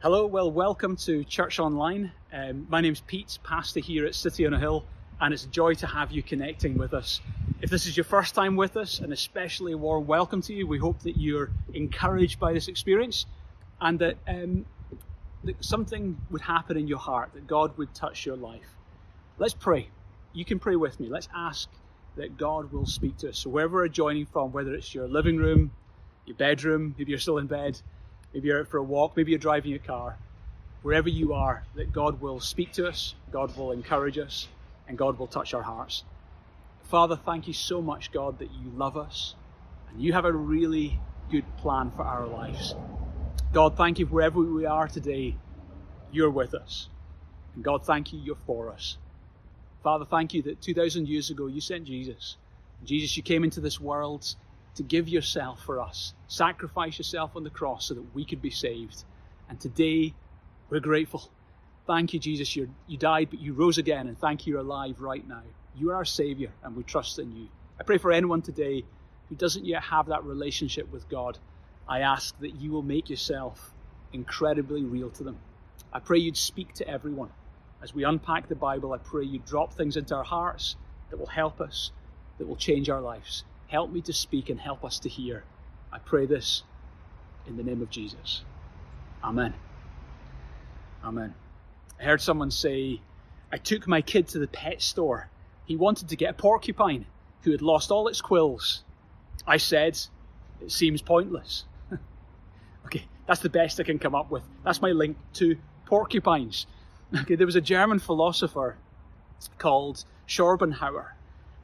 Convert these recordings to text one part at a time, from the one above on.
Hello, well, welcome to Church Online. Um, my name's Pete, pastor here at City on a Hill, and it's a joy to have you connecting with us. If this is your first time with us, an especially warm welcome to you. We hope that you're encouraged by this experience and that, um, that something would happen in your heart, that God would touch your life. Let's pray. You can pray with me. Let's ask that God will speak to us. So, wherever we're joining from, whether it's your living room, your bedroom, maybe you're still in bed, maybe you're out for a walk, maybe you're driving a car, wherever you are, that God will speak to us, God will encourage us, and God will touch our hearts. Father, thank you so much, God, that you love us and you have a really good plan for our lives. God, thank you wherever we are today, you're with us. And God, thank you, you're for us. Father, thank you that 2,000 years ago you sent Jesus. Jesus, you came into this world to give yourself for us, sacrifice yourself on the cross so that we could be saved. And today, we're grateful. Thank you, Jesus. You're, you died, but you rose again, and thank you, you're alive right now. You are our Savior, and we trust in you. I pray for anyone today who doesn't yet have that relationship with God. I ask that you will make yourself incredibly real to them. I pray you'd speak to everyone. As we unpack the Bible, I pray you drop things into our hearts that will help us, that will change our lives. Help me to speak and help us to hear. I pray this in the name of Jesus. Amen. Amen. I heard someone say, I took my kid to the pet store. He wanted to get a porcupine who had lost all its quills. I said, It seems pointless. okay, that's the best I can come up with. That's my link to porcupines. Okay, there was a German philosopher called Schopenhauer,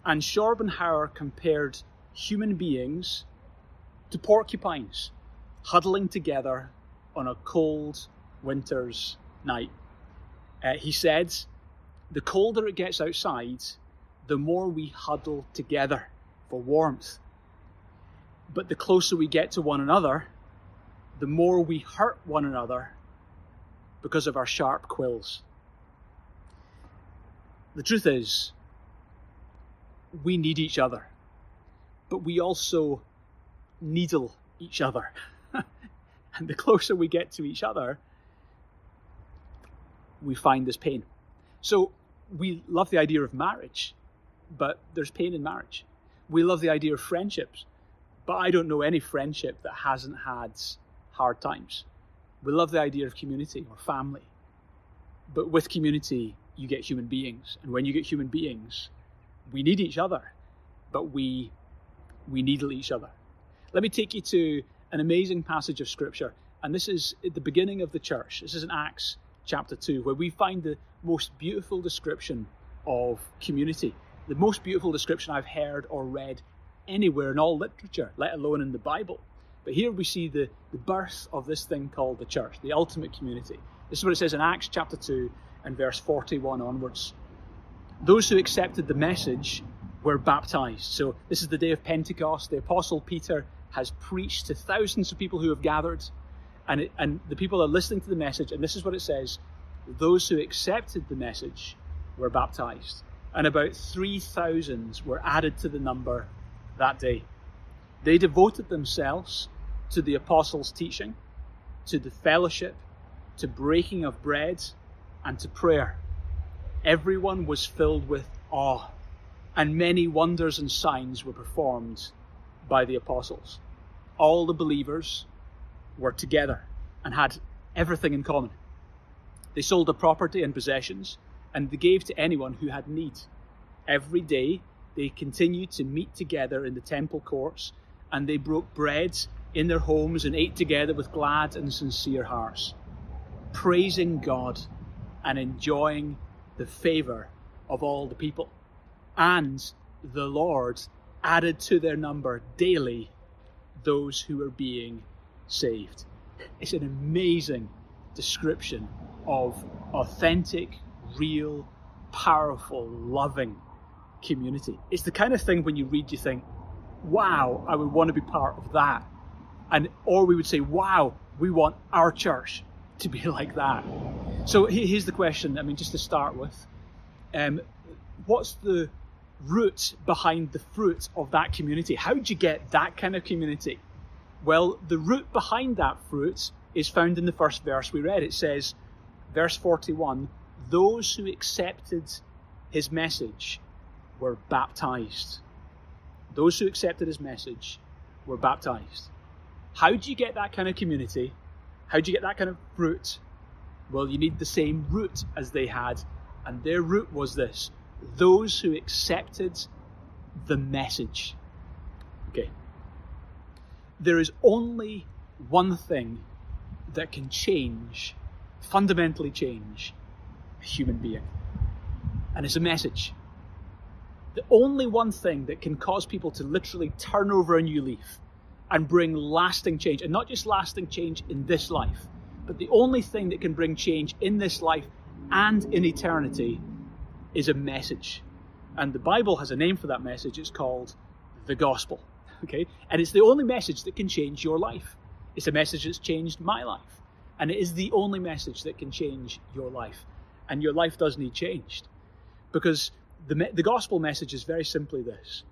and Schopenhauer compared human beings to porcupines huddling together on a cold winter's night. Uh, he said, the colder it gets outside, the more we huddle together for warmth. But the closer we get to one another, the more we hurt one another because of our sharp quills. The truth is, we need each other but we also needle each other. and the closer we get to each other, we find this pain. So we love the idea of marriage, but there's pain in marriage. We love the idea of friendships, but I don't know any friendship that hasn't had hard times. We love the idea of community or family, but with community, you get human beings. And when you get human beings, we need each other, but we we needle each other. Let me take you to an amazing passage of scripture. And this is at the beginning of the church. This is in Acts chapter 2, where we find the most beautiful description of community. The most beautiful description I've heard or read anywhere in all literature, let alone in the Bible. But here we see the, the birth of this thing called the church, the ultimate community. This is what it says in Acts chapter 2 and verse 41 onwards. Those who accepted the message were baptized. So this is the day of Pentecost. The Apostle Peter has preached to thousands of people who have gathered, and, it, and the people are listening to the message. And this is what it says those who accepted the message were baptized. And about 3,000 were added to the number that day. They devoted themselves to the apostles' teaching, to the fellowship, to breaking of bread, and to prayer. Everyone was filled with awe and many wonders and signs were performed by the apostles. All the believers were together and had everything in common. They sold their property and possessions, and they gave to anyone who had need. Every day they continued to meet together in the temple courts, and they broke bread in their homes and ate together with glad and sincere hearts, praising God and enjoying the favour of all the people and the Lord added to their number daily those who were being saved. It's an amazing description of authentic, real, powerful, loving community. It's the kind of thing when you read, you think, wow, I would want to be part of that. And, or we would say, wow, we want our church to be like that. So here's the question. I mean, just to start with, um, what's the root behind the fruit of that community. How do you get that kind of community? Well, the root behind that fruit is found in the first verse we read. It says, verse 41 those who accepted his message were baptized. Those who accepted his message were baptized. How do you get that kind of community? How do you get that kind of fruit? Well, you need the same root as they had, and their root was this those who accepted the message. Okay. There is only one thing that can change, fundamentally change, a human being, and it's a message. The only one thing that can cause people to literally turn over a new leaf and bring lasting change, and not just lasting change in this life, but the only thing that can bring change in this life and in eternity is a message. And the Bible has a name for that message. It's called the gospel. Okay? And it's the only message that can change your life. It's a message that's changed my life. And it is the only message that can change your life. And your life does need changed. Because the, the gospel message is very simply this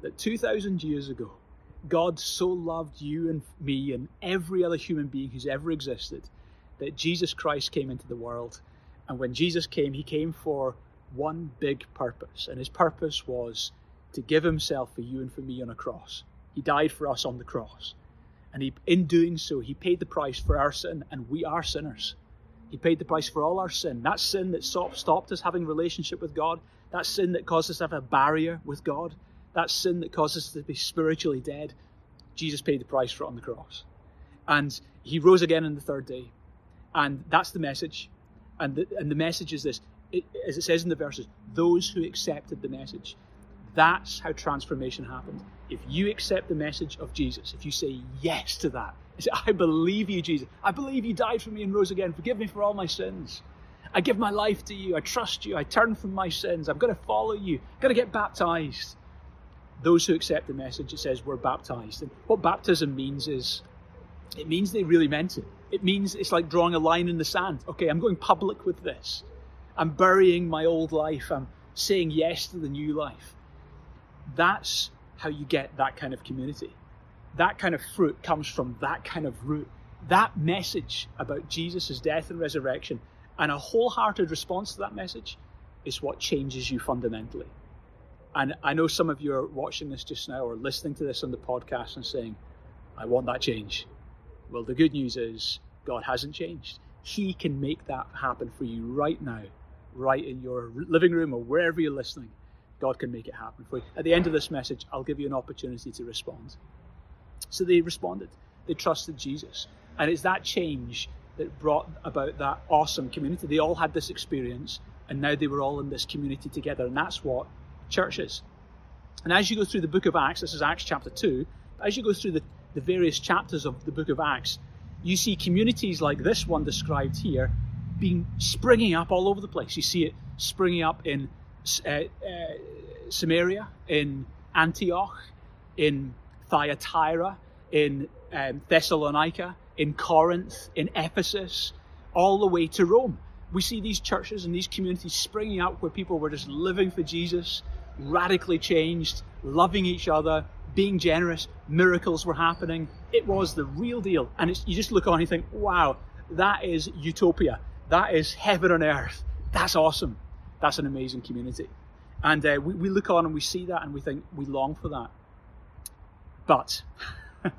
that 2,000 years ago, God so loved you and me and every other human being who's ever existed that Jesus Christ came into the world. And when Jesus came, he came for one big purpose. And his purpose was to give himself for you and for me on a cross. He died for us on the cross. And he, in doing so, he paid the price for our sin, and we are sinners. He paid the price for all our sin. That sin that stopped us having relationship with God, that sin that caused us to have a barrier with God, that sin that caused us to be spiritually dead, Jesus paid the price for it on the cross. And he rose again on the third day. And that's the message. And the, and the message is this as it says in the verses, those who accepted the message. That's how transformation happened. If you accept the message of Jesus, if you say yes to that, you say, I believe you, Jesus. I believe you died for me and rose again. Forgive me for all my sins. I give my life to you. I trust you. I turn from my sins. I'm going to follow you. I'm going to get baptized. Those who accept the message, it says, we're baptized. And what baptism means is, it means they really meant it. It means it's like drawing a line in the sand. Okay, I'm going public with this. I'm burying my old life. I'm saying yes to the new life. That's how you get that kind of community. That kind of fruit comes from that kind of root. That message about Jesus' death and resurrection and a wholehearted response to that message is what changes you fundamentally. And I know some of you are watching this just now or listening to this on the podcast and saying, I want that change. Well, the good news is God hasn't changed. He can make that happen for you right now, right in your living room or wherever you're listening. God can make it happen for you. At the end of this message, I'll give you an opportunity to respond. So they responded. They trusted Jesus. And it's that change that brought about that awesome community. They all had this experience, and now they were all in this community together. And that's what church is. And as you go through the book of Acts, this is Acts chapter 2, as you go through the, the various chapters of the book of Acts, you see communities like this one described here being springing up all over the place. You see it springing up in uh, uh, Samaria, in Antioch, in Thyatira, in um, Thessalonica, in Corinth, in Ephesus, all the way to Rome. We see these churches and these communities springing up where people were just living for Jesus, radically changed, loving each other, being generous. Miracles were happening. It was the real deal. And you just look on and you think, wow, that is utopia. That is heaven on earth. That's awesome. That's an amazing community. And uh, we, we look on and we see that and we think we long for that. But, uh,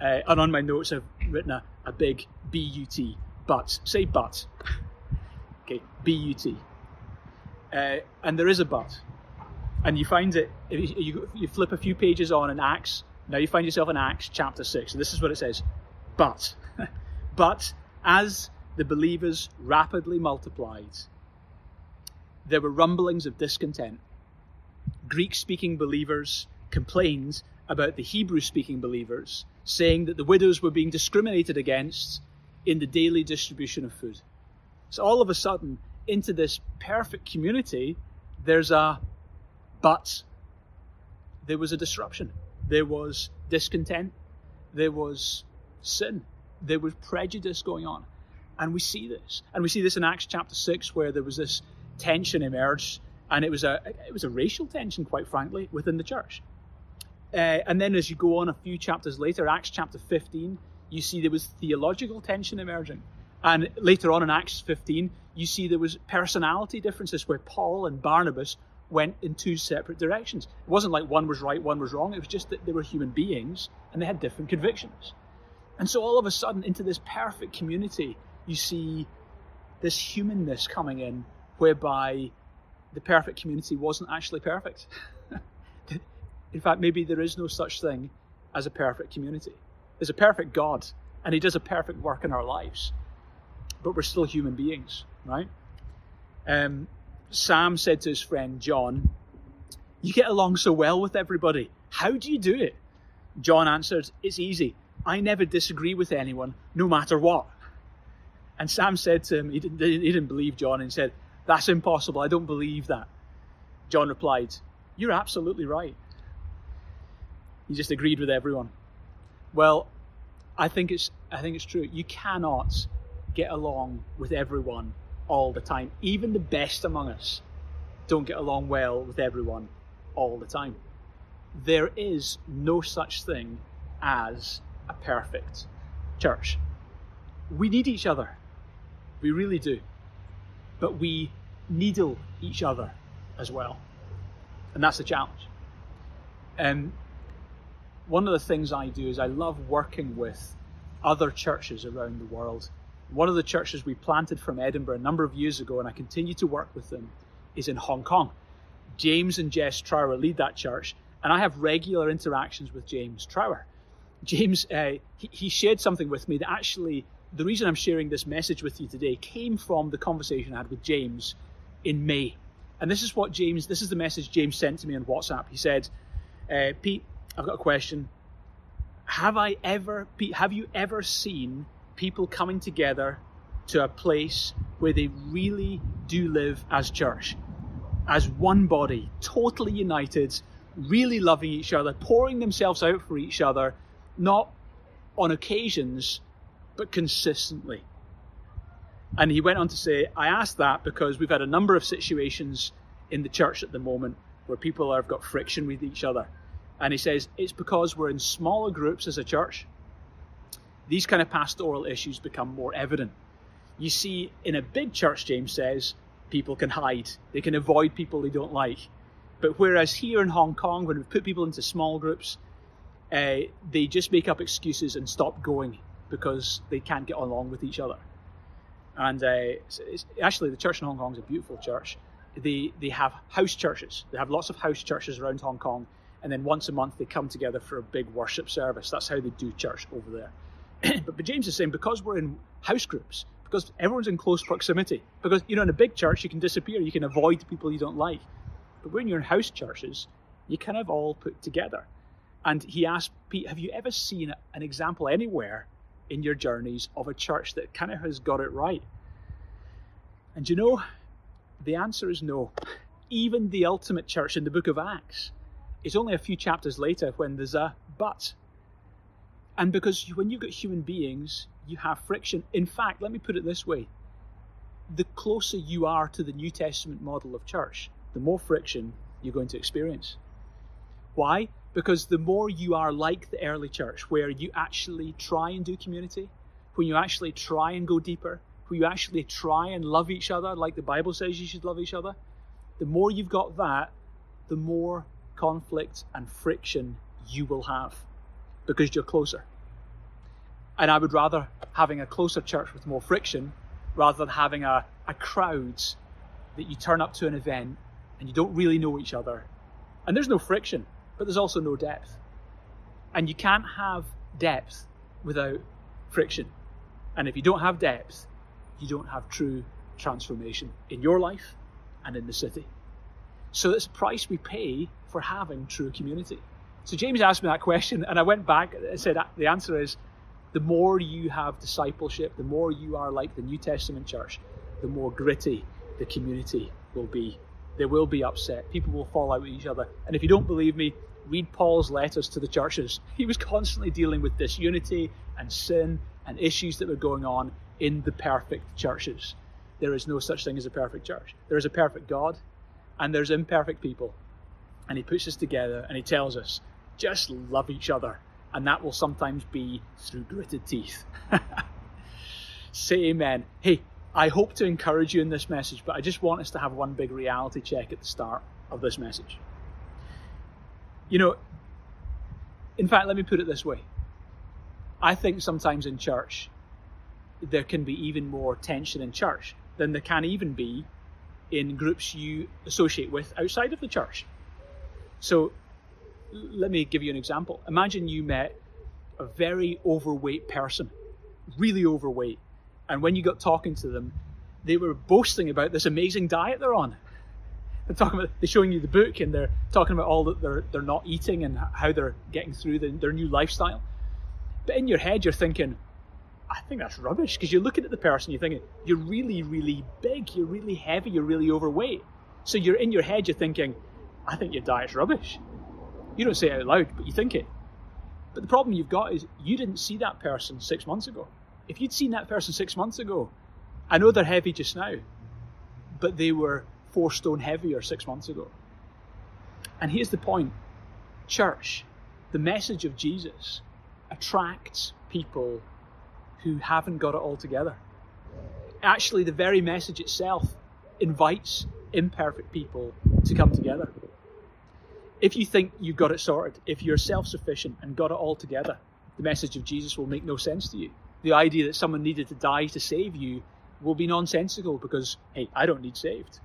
and on my notes I've written a, a big B-U-T, but. Say but. okay, B-U-T. Uh, and there is a but. And you find it, if you, you flip a few pages on in Acts, now you find yourself in Acts chapter 6. And this is what it says. But, but as the believers rapidly multiplied, there were rumblings of discontent. Greek speaking believers complained about the Hebrew speaking believers, saying that the widows were being discriminated against in the daily distribution of food. So all of a sudden, into this perfect community, there's a but. There was a disruption. There was discontent. There was sin. There was prejudice going on. And we see this. And we see this in Acts chapter 6, where there was this tension emerged, and it was a it was a racial tension, quite frankly, within the church. Uh, and then as you go on a few chapters later, Acts chapter 15, You see there was theological tension emerging. And later on in Acts 15, you see there was personality differences where Paul and Barnabas went in two separate directions. It wasn't like one was right, one was wrong. It was just that they were human beings and they had different convictions. And so all of a sudden, into this perfect community, you see this humanness coming in whereby the perfect community wasn't actually perfect. in fact, maybe there is no such thing as a perfect community. There's a perfect God, and He does a perfect work in our lives, but we're still human beings, right? Um, Sam said to his friend John, You get along so well with everybody. How do you do it? John answered, It's easy. I never disagree with anyone, no matter what. And Sam said to him, he didn't, he didn't believe John, and said, That's impossible. I don't believe that. John replied, You're absolutely right. He just agreed with everyone. Well, I think it's I think it's true. You cannot get along with everyone all the time. Even the best among us don't get along well with everyone all the time. There is no such thing as a perfect church. We need each other. We really do. But we needle each other as well. And that's the challenge. And um, one of the things I do is I love working with other churches around the world. One of the churches we planted from Edinburgh a number of years ago, and I continue to work with them, is in Hong Kong. James and Jess Trower lead that church, and I have regular interactions with James Trower. James, uh, he, he shared something with me that actually, the reason I'm sharing this message with you today came from the conversation I had with James in May. And this is what James, this is the message James sent to me on WhatsApp. He said, uh, Pete, I've got a question. Have I ever, Pete, have you ever seen people coming together to a place where they really do live as church, as one body, totally united, really loving each other, pouring themselves out for each other, not on occasions, but consistently. And he went on to say, I asked that because we've had a number of situations in the church at the moment where people have got friction with each other. And he says, it's because we're in smaller groups as a church. These kind of pastoral issues become more evident. You see, in a big church, James says, people can hide. They can avoid people they don't like. But whereas here in Hong Kong, when we put people into small groups, uh, they just make up excuses and stop going because they can't get along with each other. And uh, it's, it's, actually, the church in Hong Kong is a beautiful church. They they have house churches. They have lots of house churches around Hong Kong, and then once a month they come together for a big worship service. That's how they do church over there. but, but James is saying because we're in house groups, because everyone's in close proximity, because you know in a big church you can disappear, you can avoid people you don't like. But when you're in house churches, you kind of all put together. And he asked Pete, have you ever seen an example anywhere in your journeys of a church that kind of has got it right? And you know, the answer is no. Even the ultimate church in the book of Acts is only a few chapters later when there's a but. And because when you've got human beings, you have friction. In fact, let me put it this way the closer you are to the New Testament model of church, the more friction you're going to experience. Why? Because the more you are like the early church, where you actually try and do community, when you actually try and go deeper, when you actually try and love each other like the Bible says you should love each other, the more you've got that, the more conflict and friction you will have because you're closer. And I would rather having a closer church with more friction rather than having a, a crowd that you turn up to an event and you don't really know each other. And there's no friction, but there's also no depth. And you can't have depth without friction. And if you don't have depth, you don't have true transformation in your life and in the city. So it's a price we pay for having true community. So James asked me that question, and I went back and said uh, the answer is the more you have discipleship, the more you are like the New Testament church, the more gritty the community will be they will be upset. People will fall out with each other. And if you don't believe me, read Paul's letters to the churches. He was constantly dealing with disunity and sin and issues that were going on in the perfect churches. There is no such thing as a perfect church. There is a perfect God and there's imperfect people. And he puts us together and he tells us just love each other and that will sometimes be through gritted teeth. Say amen. Hey, I hope to encourage you in this message, but I just want us to have one big reality check at the start of this message. You know, in fact, let me put it this way. I think sometimes in church, there can be even more tension in church than there can even be in groups you associate with outside of the church. So, let me give you an example. Imagine you met a very overweight person, really overweight, and when you got talking to them, they were boasting about this amazing diet they're on. They're talking about they're showing you the book and they're talking about all that they're they're not eating and how they're getting through the, their new lifestyle. But in your head, you're thinking, I think that's rubbish because you're looking at the person, you're thinking, you're really, really big, you're really heavy, you're really overweight. So you're in your head, you're thinking, I think your diet's rubbish. You don't say it out loud, but you think it. But the problem you've got is you didn't see that person six months ago. If you'd seen that person six months ago, I know they're heavy just now, but they were four stone heavier six months ago. And here's the point church, the message of Jesus, attracts people who haven't got it all together. Actually, the very message itself invites imperfect people to come together. If you think you've got it sorted, if you're self sufficient and got it all together, the message of Jesus will make no sense to you. The idea that someone needed to die to save you will be nonsensical because, hey, I don't need saved.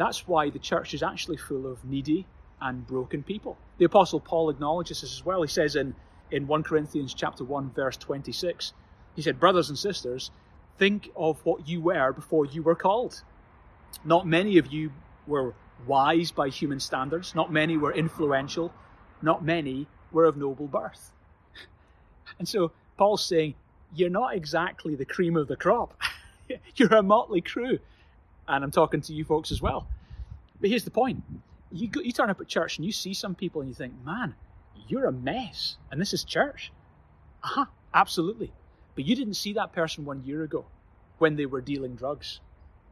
That's why the church is actually full of needy and broken people. The Apostle Paul acknowledges this as well. He says in, in 1 Corinthians chapter 1, verse 26, he said, Brothers and sisters, think of what you were before you were called. Not many of you were wise by human standards, not many were influential, not many were of noble birth. And so Paul's saying, You're not exactly the cream of the crop. You're a motley crew. And I'm talking to you folks as well. But here's the point you, go, you turn up at church and you see some people and you think, Man, you're a mess. And this is church. Uh huh, absolutely. But you didn't see that person one year ago when they were dealing drugs.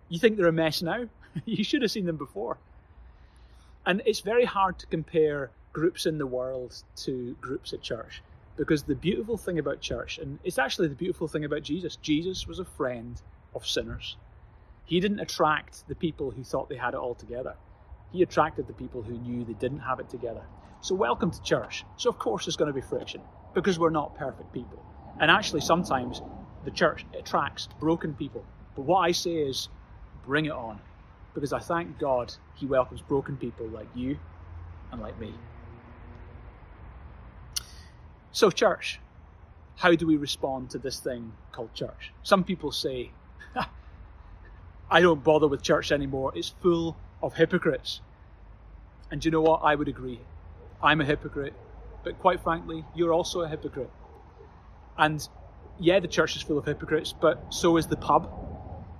You think they're a mess now? you should have seen them before. And it's very hard to compare groups in the world to groups at church because the beautiful thing about church, and it's actually the beautiful thing about Jesus, Jesus was a friend of sinners. He didn't attract the people who thought they had it all together. He attracted the people who knew they didn't have it together. So, welcome to church. So, of course, there's going to be friction because we're not perfect people. And actually, sometimes the church attracts broken people. But what I say is, bring it on. Because I thank God He welcomes broken people like you and like me. So, church, how do we respond to this thing called church? Some people say, I don't bother with church anymore. It's full of hypocrites. And you know what? I would agree. I'm a hypocrite. But quite frankly, you're also a hypocrite. And yeah, the church is full of hypocrites, but so is the pub,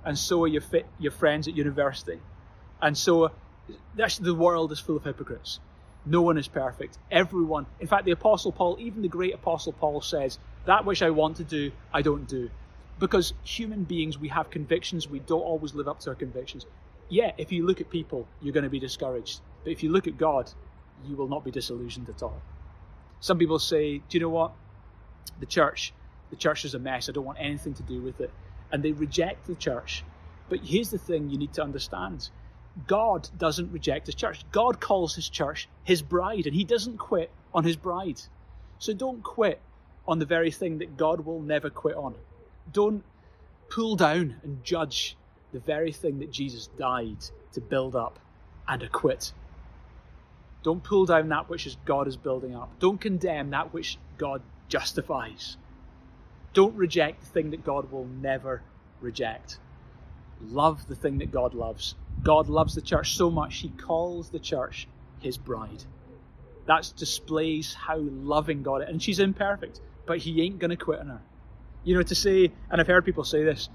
and so are your fit, your friends at university, and so actually the world is full of hypocrites. No one is perfect. Everyone, in fact, the Apostle Paul, even the great Apostle Paul says, "That which I want to do, I don't do," because human beings, we have convictions. We don't always live up to our convictions. Yeah, if you look at people, you're going to be discouraged, but if you look at God, you will not be disillusioned at all. Some people say, "Do you know what? The church." the church is a mess. I don't want anything to do with it. And they reject the church. But here's the thing you need to understand God doesn't reject his church. God calls his church his bride, and he doesn't quit on his bride. So don't quit on the very thing that God will never quit on. Don't pull down and judge the very thing that Jesus died to build up and acquit. Don't pull down that which God is building up. Don't condemn that which God justifies. Don't reject the thing that God will never reject. Love the thing that God loves. God loves the church so much, He calls the church His bride. That displays how loving God is. And she's imperfect, but He ain't going to quit on her. You know, to say, and I've heard people say this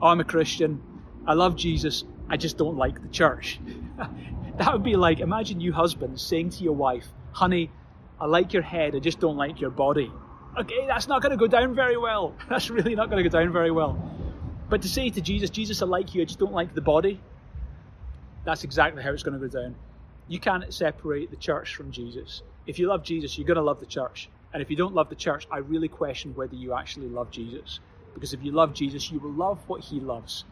oh, I'm a Christian, I love Jesus, I just don't like the church. that would be like, imagine you husband saying to your wife, honey, I like your head, I just don't like your body okay, that's not going to go down very well. That's really not going to go down very well. But to say to Jesus, Jesus, I like you, I just don't like the body, that's exactly how it's going to go down. You can't separate the church from Jesus. If you love Jesus, you're going to love the church. And if you don't love the church, I really question whether you actually love Jesus. Because if you love Jesus, you will love what he loves.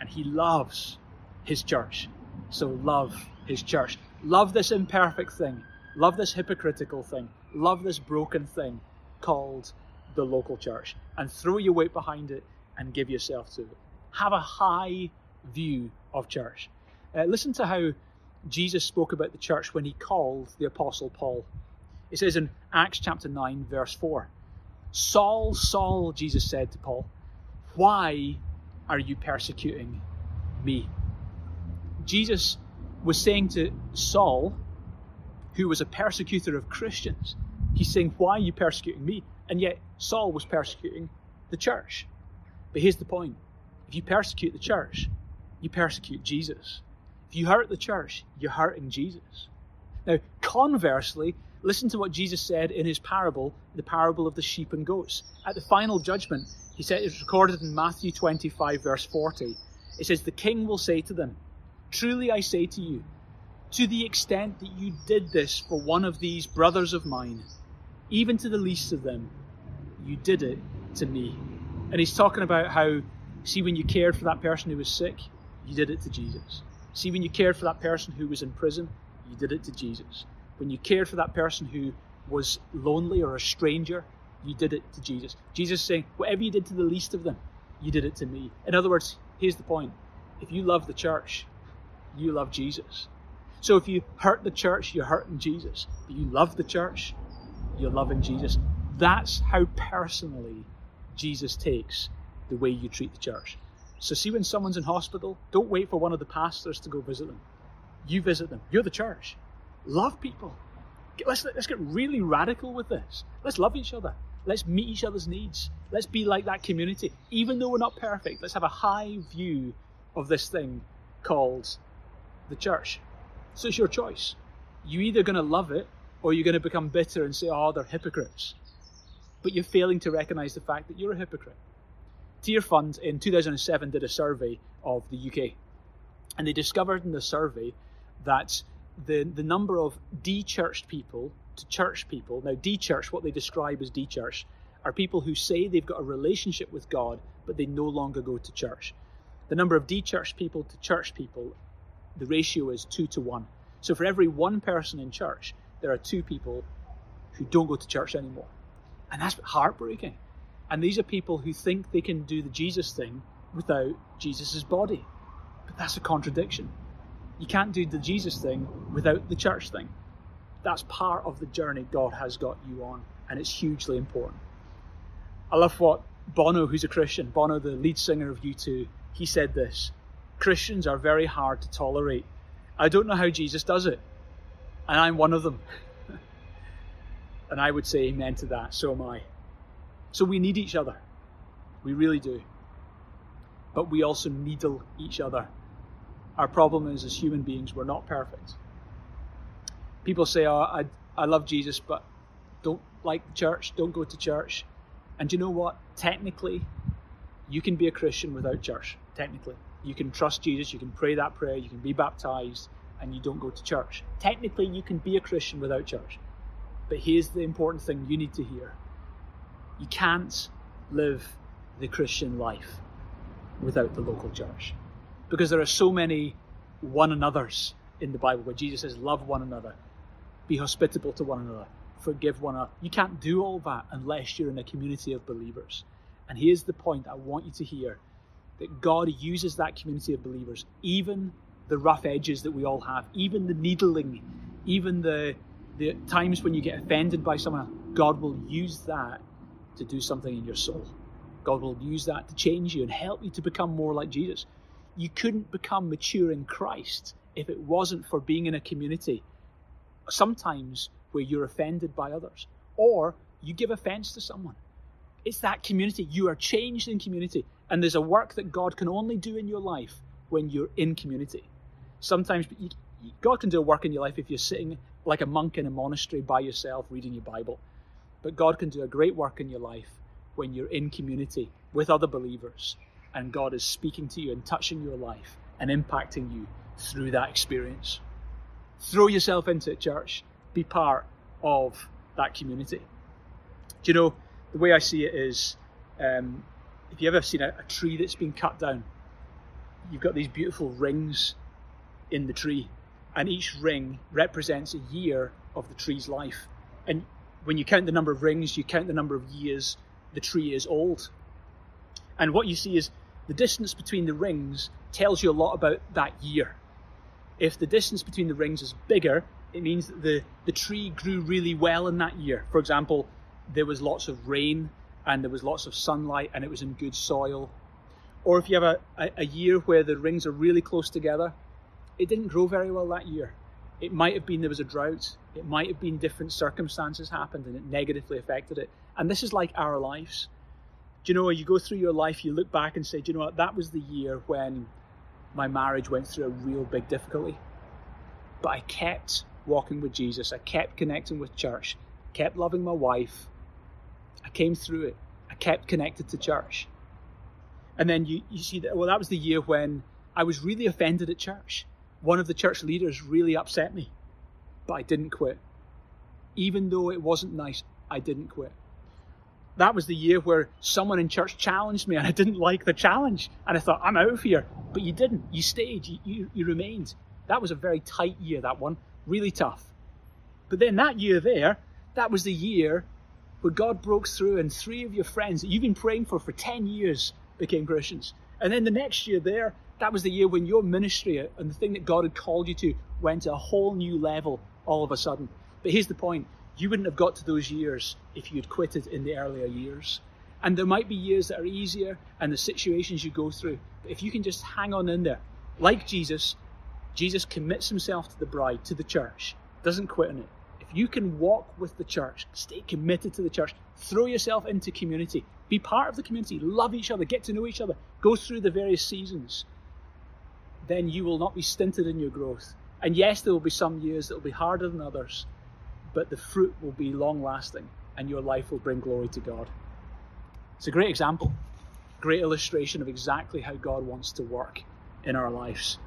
And he loves his church. So love his church. Love this imperfect thing. Love this hypocritical thing. Love this broken thing called the local church. And throw your weight behind it and give yourself to it. Have a high view of church. Uh, listen to how Jesus spoke about the church when he called the Apostle Paul. It says in Acts chapter 9, verse 4 Saul, Saul, Jesus said to Paul, Why are you persecuting me? Jesus was saying to Saul, who was a persecutor of Christians, He's saying, Why are you persecuting me? And yet Saul was persecuting the church. But here's the point if you persecute the church, you persecute Jesus. If you hurt the church, you're hurting Jesus. Now, conversely, listen to what Jesus said in his parable, the parable of the sheep and goats. At the final judgment, he said it's recorded in Matthew 25, verse 40. It says, The king will say to them, Truly I say to you, to the extent that you did this for one of these brothers of mine, even to the least of them, you did it to me. And he's talking about how, see, when you cared for that person who was sick, you did it to Jesus. See, when you cared for that person who was in prison, you did it to Jesus. When you cared for that person who was lonely or a stranger, you did it to Jesus. Jesus saying, whatever you did to the least of them, you did it to me. In other words, here's the point. If you love the church, you love Jesus. So if you hurt the church, you're hurting Jesus. But you love the church, you're loving Jesus. That's how personally Jesus takes the way you treat the church. So see when someone's in hospital, don't wait for one of the pastors to go visit them. You visit them. You're the church. Love people. Let's, let's get really radical with this. Let's love each other. Let's meet each other's needs. Let's be like that community. Even though we're not perfect, let's have a high view of this thing called the church. So it's your choice. You're either going to love it or you're going to become bitter and say, oh, they're hypocrites. But you're failing to recognize the fact that you're a hypocrite. Tearfund in 2007 did a survey of the UK, and they discovered in the survey that the, the number of de-churched people to church people, now de-church, what they describe as de-church, are people who say they've got a relationship with God, but they no longer go to church. The number of de-churched people to church people, the ratio is two to one. So for every one person in church, there are two people who don't go to church anymore. And that's heartbreaking. And these are people who think they can do the Jesus thing without Jesus' body. But that's a contradiction. You can't do the Jesus thing without the church thing. That's part of the journey God has got you on, and it's hugely important. I love what Bono, who's a Christian, Bono, the lead singer of U2, he said this Christians are very hard to tolerate. I don't know how Jesus does it, and I'm one of them. and I would say amen to that, so am I. So we need each other. We really do. But we also needle each other. Our problem is, as human beings, we're not perfect. People say, oh, I, I love Jesus, but don't like church, don't go to church. And you know what? Technically, you can be a Christian without church. Technically. You can trust Jesus, you can pray that prayer, you can be baptized, and you don't go to church. Technically, you can be a Christian without church. But here's the important thing you need to hear you can't live the Christian life without the local church. Because there are so many one another's in the Bible where Jesus says, Love one another, be hospitable to one another, forgive one another. You can't do all that unless you're in a community of believers. And here's the point I want you to hear that God uses that community of believers, even the rough edges that we all have, even the needling, even the, the times when you get offended by someone, God will use that to do something in your soul. God will use that to change you and help you to become more like Jesus. You couldn't become mature in Christ if it wasn't for being in a community, sometimes where you're offended by others, or you give offense to someone. It's that community. You are changed in community. And there's a work that God can only do in your life when you're in community. Sometimes you, God can do a work in your life if you're sitting like a monk in a monastery by yourself reading your Bible. But God can do a great work in your life when you're in community with other believers and God is speaking to you and touching your life and impacting you through that experience. Throw yourself into it, church. Be part of that community. Do you know, the way I see it is um, if you ever seen a, a tree that's been cut down, you've got these beautiful rings in the tree, and each ring represents a year of the tree's life. And when you count the number of rings, you count the number of years the tree is old. And what you see is the distance between the rings tells you a lot about that year. If the distance between the rings is bigger, it means that the, the tree grew really well in that year. For example, there was lots of rain and there was lots of sunlight and it was in good soil. Or if you have a, a, a year where the rings are really close together, it didn't grow very well that year. It might have been there was a drought. It might have been different circumstances happened and it negatively affected it. And this is like our lives. Do you know, you go through your life, you look back and say, do you know what, that was the year when my marriage went through a real big difficulty. But I kept walking with Jesus. I kept connecting with church, kept loving my wife. I came through it. I kept connected to church. And then you, you see that, well, that was the year when I was really offended at church. One of the church leaders really upset me, but I didn't quit. Even though it wasn't nice, I didn't quit. That was the year where someone in church challenged me and I didn't like the challenge. And I thought, I'm out of here. But you didn't. You stayed. You, you, you remained. That was a very tight year, that one really tough. But then that year there, that was the year where God broke through and three of your friends that you've been praying for for 10 years became Christians. And then the next year there, that was the year when your ministry and the thing that God had called you to went to a whole new level all of a sudden. But here's the point you wouldn't have got to those years if you'd quitted in the earlier years. And there might be years that are easier and the situations you go through. But if you can just hang on in there, like Jesus, Jesus commits himself to the bride, to the church, doesn't quit on it. If you can walk with the church, stay committed to the church, throw yourself into community, be part of the community, love each other, get to know each other, go through the various seasons, then you will not be stinted in your growth. And yes, there will be some years that will be harder than others, but the fruit will be long lasting and your life will bring glory to God. It's a great example, great illustration of exactly how God wants to work in our lives.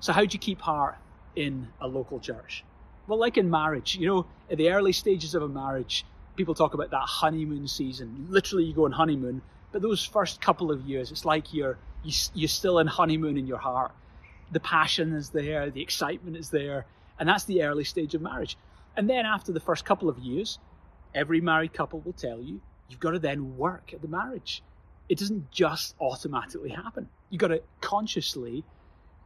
So, how do you keep heart in a local church? Well, like in marriage, you know, at the early stages of a marriage, people talk about that honeymoon season. Literally, you go on honeymoon, but those first couple of years, it's like you're you, you're still in honeymoon in your heart. The passion is there, the excitement is there, and that's the early stage of marriage. And then after the first couple of years, every married couple will tell you you've got to then work at the marriage. It doesn't just automatically happen. You've got to consciously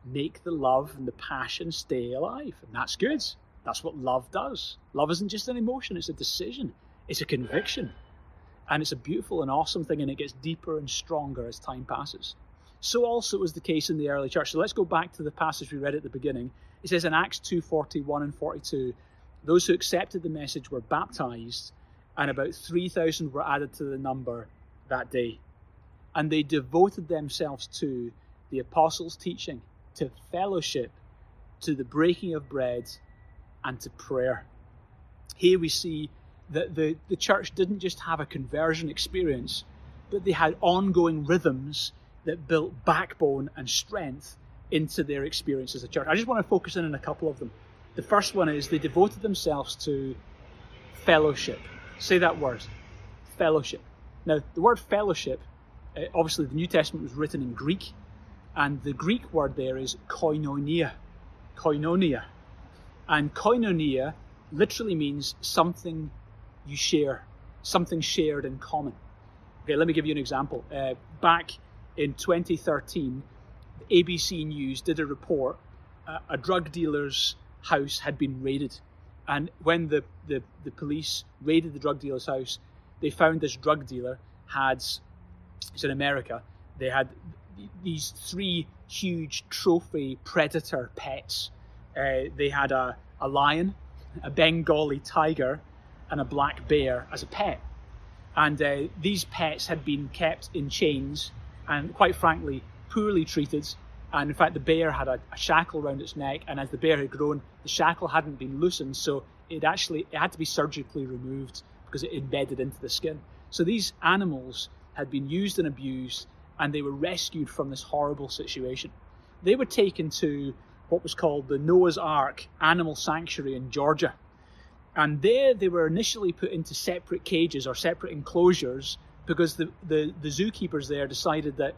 make the love and the passion stay alive. And that's good. That's what love does. Love isn't just an emotion, it's a decision, it's a conviction. And it's a beautiful and awesome thing, and it gets deeper and stronger as time passes. So also was the case in the early church. So let's go back to the passage we read at the beginning. It says in Acts 2:41 and 42, those who accepted the message were baptized, and about 3,000 were added to the number that day. And they devoted themselves to the apostles' teaching to fellowship, to the breaking of bread, and to prayer. Here we see that the, the church didn't just have a conversion experience, but they had ongoing rhythms that built backbone and strength into their experience as a church. I just want to focus in on a couple of them. The first one is they devoted themselves to fellowship. Say that word fellowship. Now, the word fellowship, uh, obviously, the New Testament was written in Greek, and the Greek word there is koinonia. Koinonia. And koinonia literally means something you share, something shared in common. Okay, let me give you an example. Uh, back in 2013, ABC News did a report. Uh, a drug dealer's house had been raided. And when the, the, the police raided the drug dealer's house, they found this drug dealer had, it's in America, they had these three huge trophy predator pets. Uh, they had a, a lion, a Bengali tiger, and a black bear as a pet. And uh, these pets had been kept in chains and, quite frankly, poorly treated. And in fact, the bear had a, a, shackle around its neck, and as the bear had grown, the shackle hadn't been loosened, so it actually it had to be surgically removed because it embedded into the skin. So these animals had been used and abused and they were rescued from this horrible situation. They were taken to what was called the Noah's Ark Animal Sanctuary in Georgia. And there they were initially put into separate cages or separate enclosures because the, the, the zookeepers there decided that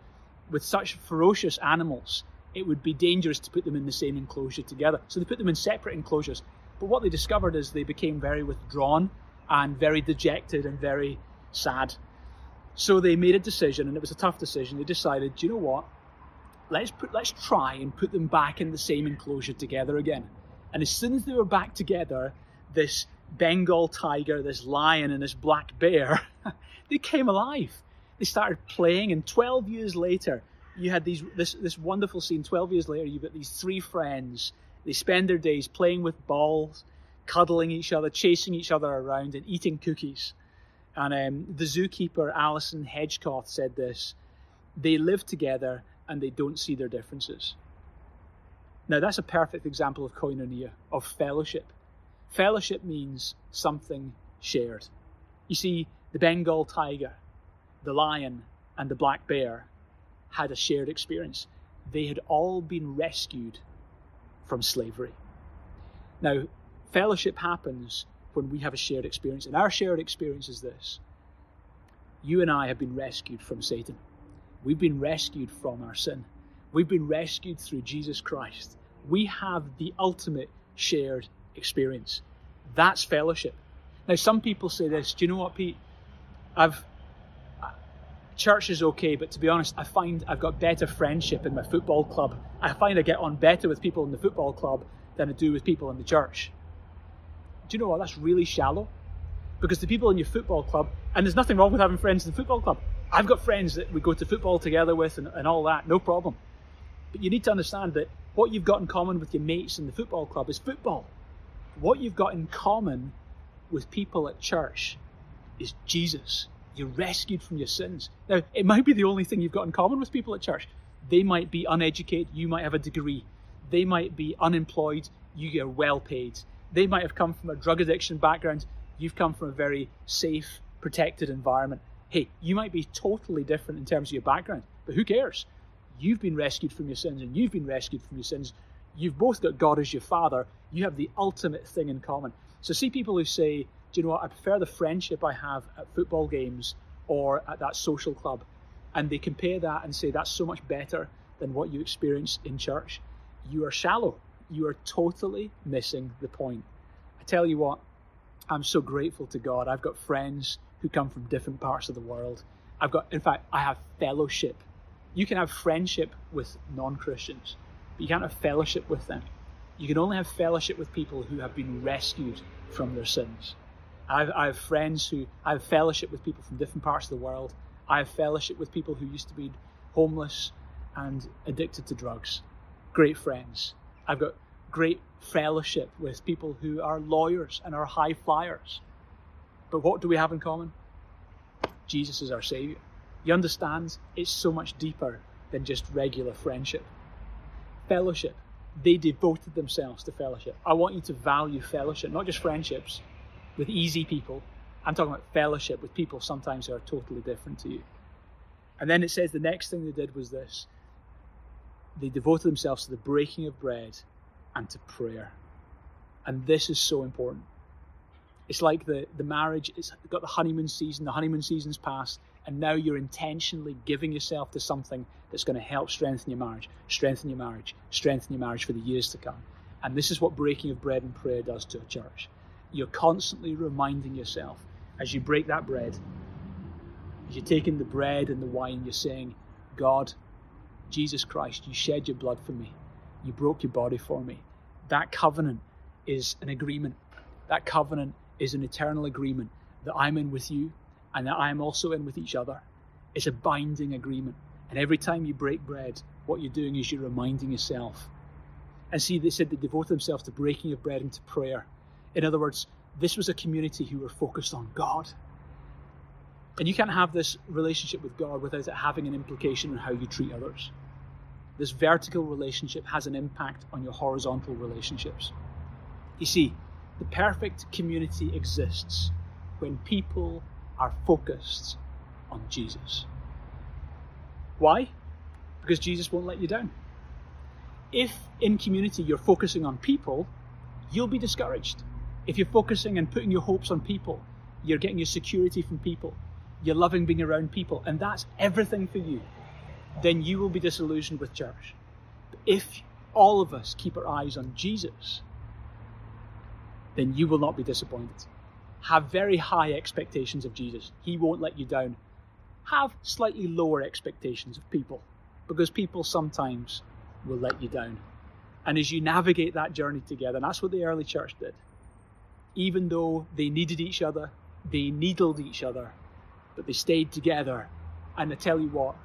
with such ferocious animals, it would be dangerous to put them in the same enclosure together. So they put them in separate enclosures. But what they discovered is they became very withdrawn and very dejected and very sad. So they made a decision, and it was a tough decision. They decided, do you know what? Let's put, let's try and put them back in the same enclosure together again. And as soon as they were back together, this Bengal tiger, this lion, and this black bear, they came alive. They started playing, and 12 years later, you had these this this wonderful scene. 12 years later, you've got these three friends. They spend their days playing with balls, cuddling each other, chasing each other around, and eating cookies. And um, the zookeeper, Alison Hedgecoth, said this they live together and they don't see their differences. Now, that's a perfect example of koinonia, of fellowship. Fellowship means something shared. You see, the Bengal tiger, the lion, and the black bear had a shared experience. They had all been rescued from slavery. Now, fellowship happens when we have a shared experience, and our shared experience is this you and I have been rescued from Satan. We've been rescued from our sin. We've been rescued through Jesus Christ. We have the ultimate shared experience. That's fellowship. Now, some people say this. Do you know what, Pete? I've church is okay, but to be honest, I find I've got better friendship in my football club. I find I get on better with people in the football club than I do with people in the church. Do you know what? That's really shallow. Because the people in your football club, and there's nothing wrong with having friends in the football club. I've got friends that we go to football together with and, and all that, no problem. But you need to understand that what you've got in common with your mates in the football club is football. What you've got in common with people at church is Jesus. You're rescued from your sins. Now, it might be the only thing you've got in common with people at church. They might be uneducated, you might have a degree. They might be unemployed, you are well paid. They might have come from a drug addiction background, you've come from a very safe, protected environment. Hey, you might be totally different in terms of your background, but who cares? You've been rescued from your sins, and you've been rescued from your sins you've both got God as your father. You have the ultimate thing in common. So see people who say, do you know what, I prefer the friendship I have at football games or at that social club. And they compare that and say that's so much better than what you experience in church. You are shallow. You are totally missing the point. I tell you what, I'm so grateful to God. I've got friends who come from different parts of the world. I've got, in fact, I have fellowship. You can have friendship with non Christians but you can't have fellowship with them. You can only have fellowship with people who have been rescued from their sins. I've, I have friends who, I have fellowship with people from different parts of the world. I have fellowship with people who used to be homeless and addicted to drugs. Great friends. I've got great fellowship with people who are lawyers and are high flyers. But what do we have in common? Jesus is our Saviour. You understand? It's so much deeper than just regular friendship fellowship. They devoted themselves to fellowship. I want you to value fellowship, not just friendships with easy people. I'm talking about fellowship with people sometimes who are totally different to you. And then it says the next thing they did was this they devoted themselves to the breaking of bread and to prayer. And this is so important. It's like the, the marriage, it's got the honeymoon season, the honeymoon season's past, and now you're intentionally giving yourself to something that's going to help strengthen your marriage, strengthen your marriage, strengthen your marriage for the years to come. And this is what breaking of bread and prayer does to a church. You're constantly reminding yourself as you break that bread, as you're taking the bread and the wine, you're saying, God, Jesus Christ, you shed your blood for me. You broke your body for me. That covenant is an agreement. That covenant is an eternal agreement that I'm in with you and that I am also in with each other. It's a binding agreement. And every time you break bread, what you're doing is you're reminding yourself. And see, they said they devoted themselves to breaking of bread and to prayer. In other words, this was a community who were focused on God. And you can't have this relationship with God without it having an implication on how you treat others. This vertical relationship has an impact on your horizontal relationships. You see, the perfect community exists when people are focused on Jesus. Why? Because Jesus won't let you down. If in community you're focusing on people, you'll be discouraged. If you're focusing and putting your hopes on people, you're getting your security from people, you're loving being around people, and that's everything for you, then you will be disillusioned with church. If all of us keep our eyes on Jesus, then you will not be disappointed. Have very high expectations of Jesus. He won't let you down. Have slightly lower expectations of people because people sometimes will let you down. And as you navigate that journey together, and that's what the early church did, even though they needed each other, they needled each other, but they stayed together. And I tell you what,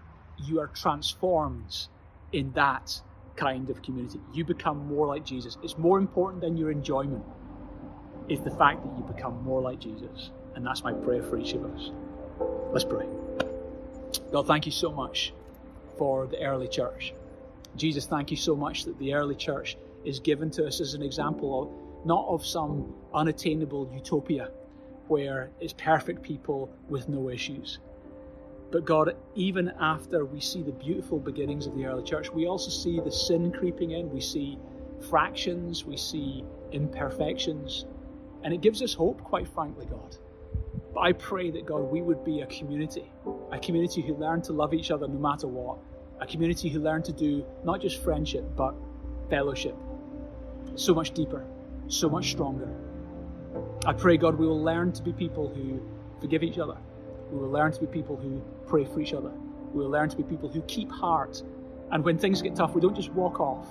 you are transformed in that kind of community. You become more like Jesus. It's more important than your enjoyment, is the fact that you become more like Jesus. And that's my prayer for each of us. Let's pray. God, thank you so much for the early church. Jesus, thank you so much that the early church is given to us as an example of not of some unattainable utopia where it's perfect people with no issues. But God, even after we see the beautiful beginnings of the early church, we also see the sin creeping in. We see fractions, we see imperfections, and it gives us hope, quite frankly, God. But I pray that, God, we would be a community, a community who learn to love each other no matter what, a community who learn to do not just friendship, but fellowship. So much deeper, so much stronger. I pray, God, we will learn to be people who forgive each other. We will learn to be people who pray for each other. We will learn to be people who keep heart. And when things get tough, we don't just walk off,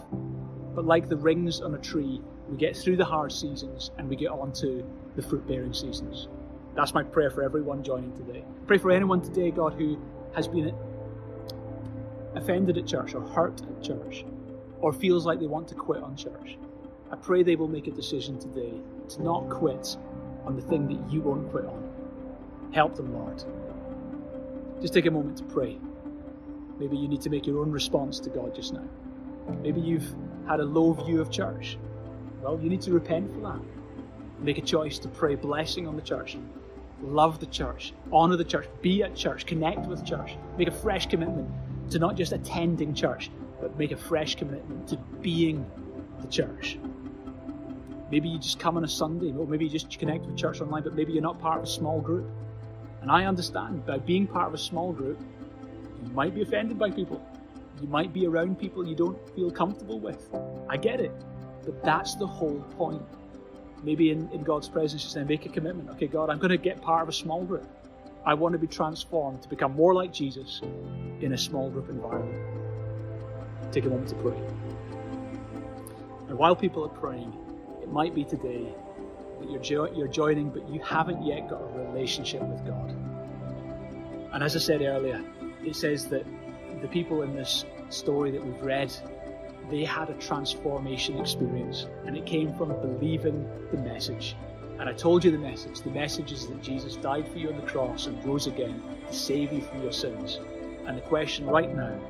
but like the rings on a tree, we get through the hard seasons and we get on to the fruit bearing seasons. That's my prayer for everyone joining today. Pray for anyone today, God, who has been offended at church or hurt at church or feels like they want to quit on church. I pray they will make a decision today to not quit on the thing that you won't quit on. Help them, Lord. Just take a moment to pray. Maybe you need to make your own response to God just now. Maybe you've had a low view of church. Well, you need to repent for that. Make a choice to pray blessing on the church, love the church, honour the church, be at church, connect with church, make a fresh commitment to not just attending church, but make a fresh commitment to being the church. Maybe you just come on a Sunday, or maybe you just connect with church online, but maybe you're not part of a small group. And I understand by being part of a small group, you might be offended by people. You might be around people you don't feel comfortable with. I get it. But that's the whole point. Maybe in, in God's presence, you say, make a commitment. Okay, God, I'm going to get part of a small group. I want to be transformed to become more like Jesus in a small group environment. Take a moment to pray. And while people are praying, it might be today that you're, jo- you're joining, but you haven't yet got a relationship with God. And as I said earlier, it says that the people in this story that we've read, they had a transformation experience, and it came from believing the message. And I told you the message. The message is that Jesus died for you on the cross and rose again to save you from your sins. And the question right now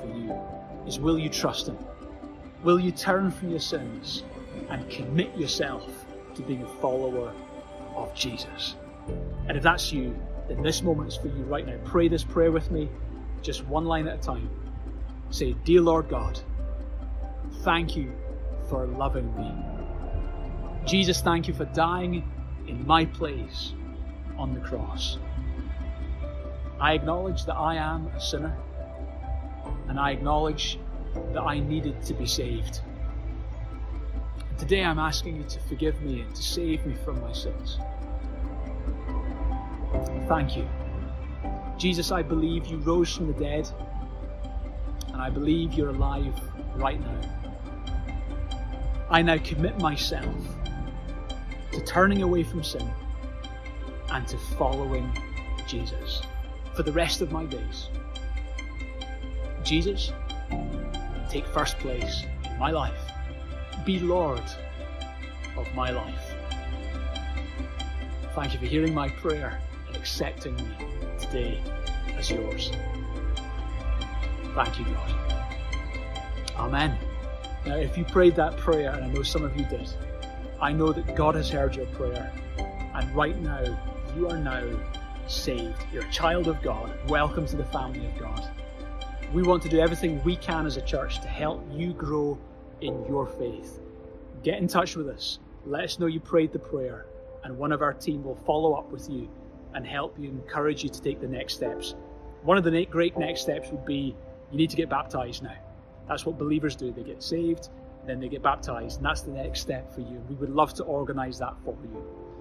for you is will you trust Him? Will you turn from your sins and commit yourself to being a follower of Jesus? And if that's you, then this moment is for you right now. Pray this prayer with me, just one line at a time. Say, Dear Lord God, thank you for loving me. Jesus, thank you for dying in my place on the cross. I acknowledge that I am a sinner, and I acknowledge that I needed to be saved. Today I'm asking you to forgive me and to save me from my sins. Thank you. Jesus, I believe you rose from the dead, and I believe you're alive right now. I now commit myself to turning away from sin and to following Jesus for the rest of my days. Jesus, take first place in my life. Be Lord of my life. Thank you for hearing my prayer and accepting me today as yours. Thank you, God. Amen. Now, if you prayed that prayer, and I know some of you did, I know that God has heard your prayer. And right now, you are now saved. You're a child of God. Welcome to the family of God. We want to do everything we can as a church to help you grow in your faith. Get in touch with us. let us know you prayed the prayer, and one of our team will follow up with you and help you, encourage you to take the next steps. One of the great next steps would be you need to get baptized now. That's what believers do. They get saved, then they get baptized, and that's the next step for you. We would love to organize that for you.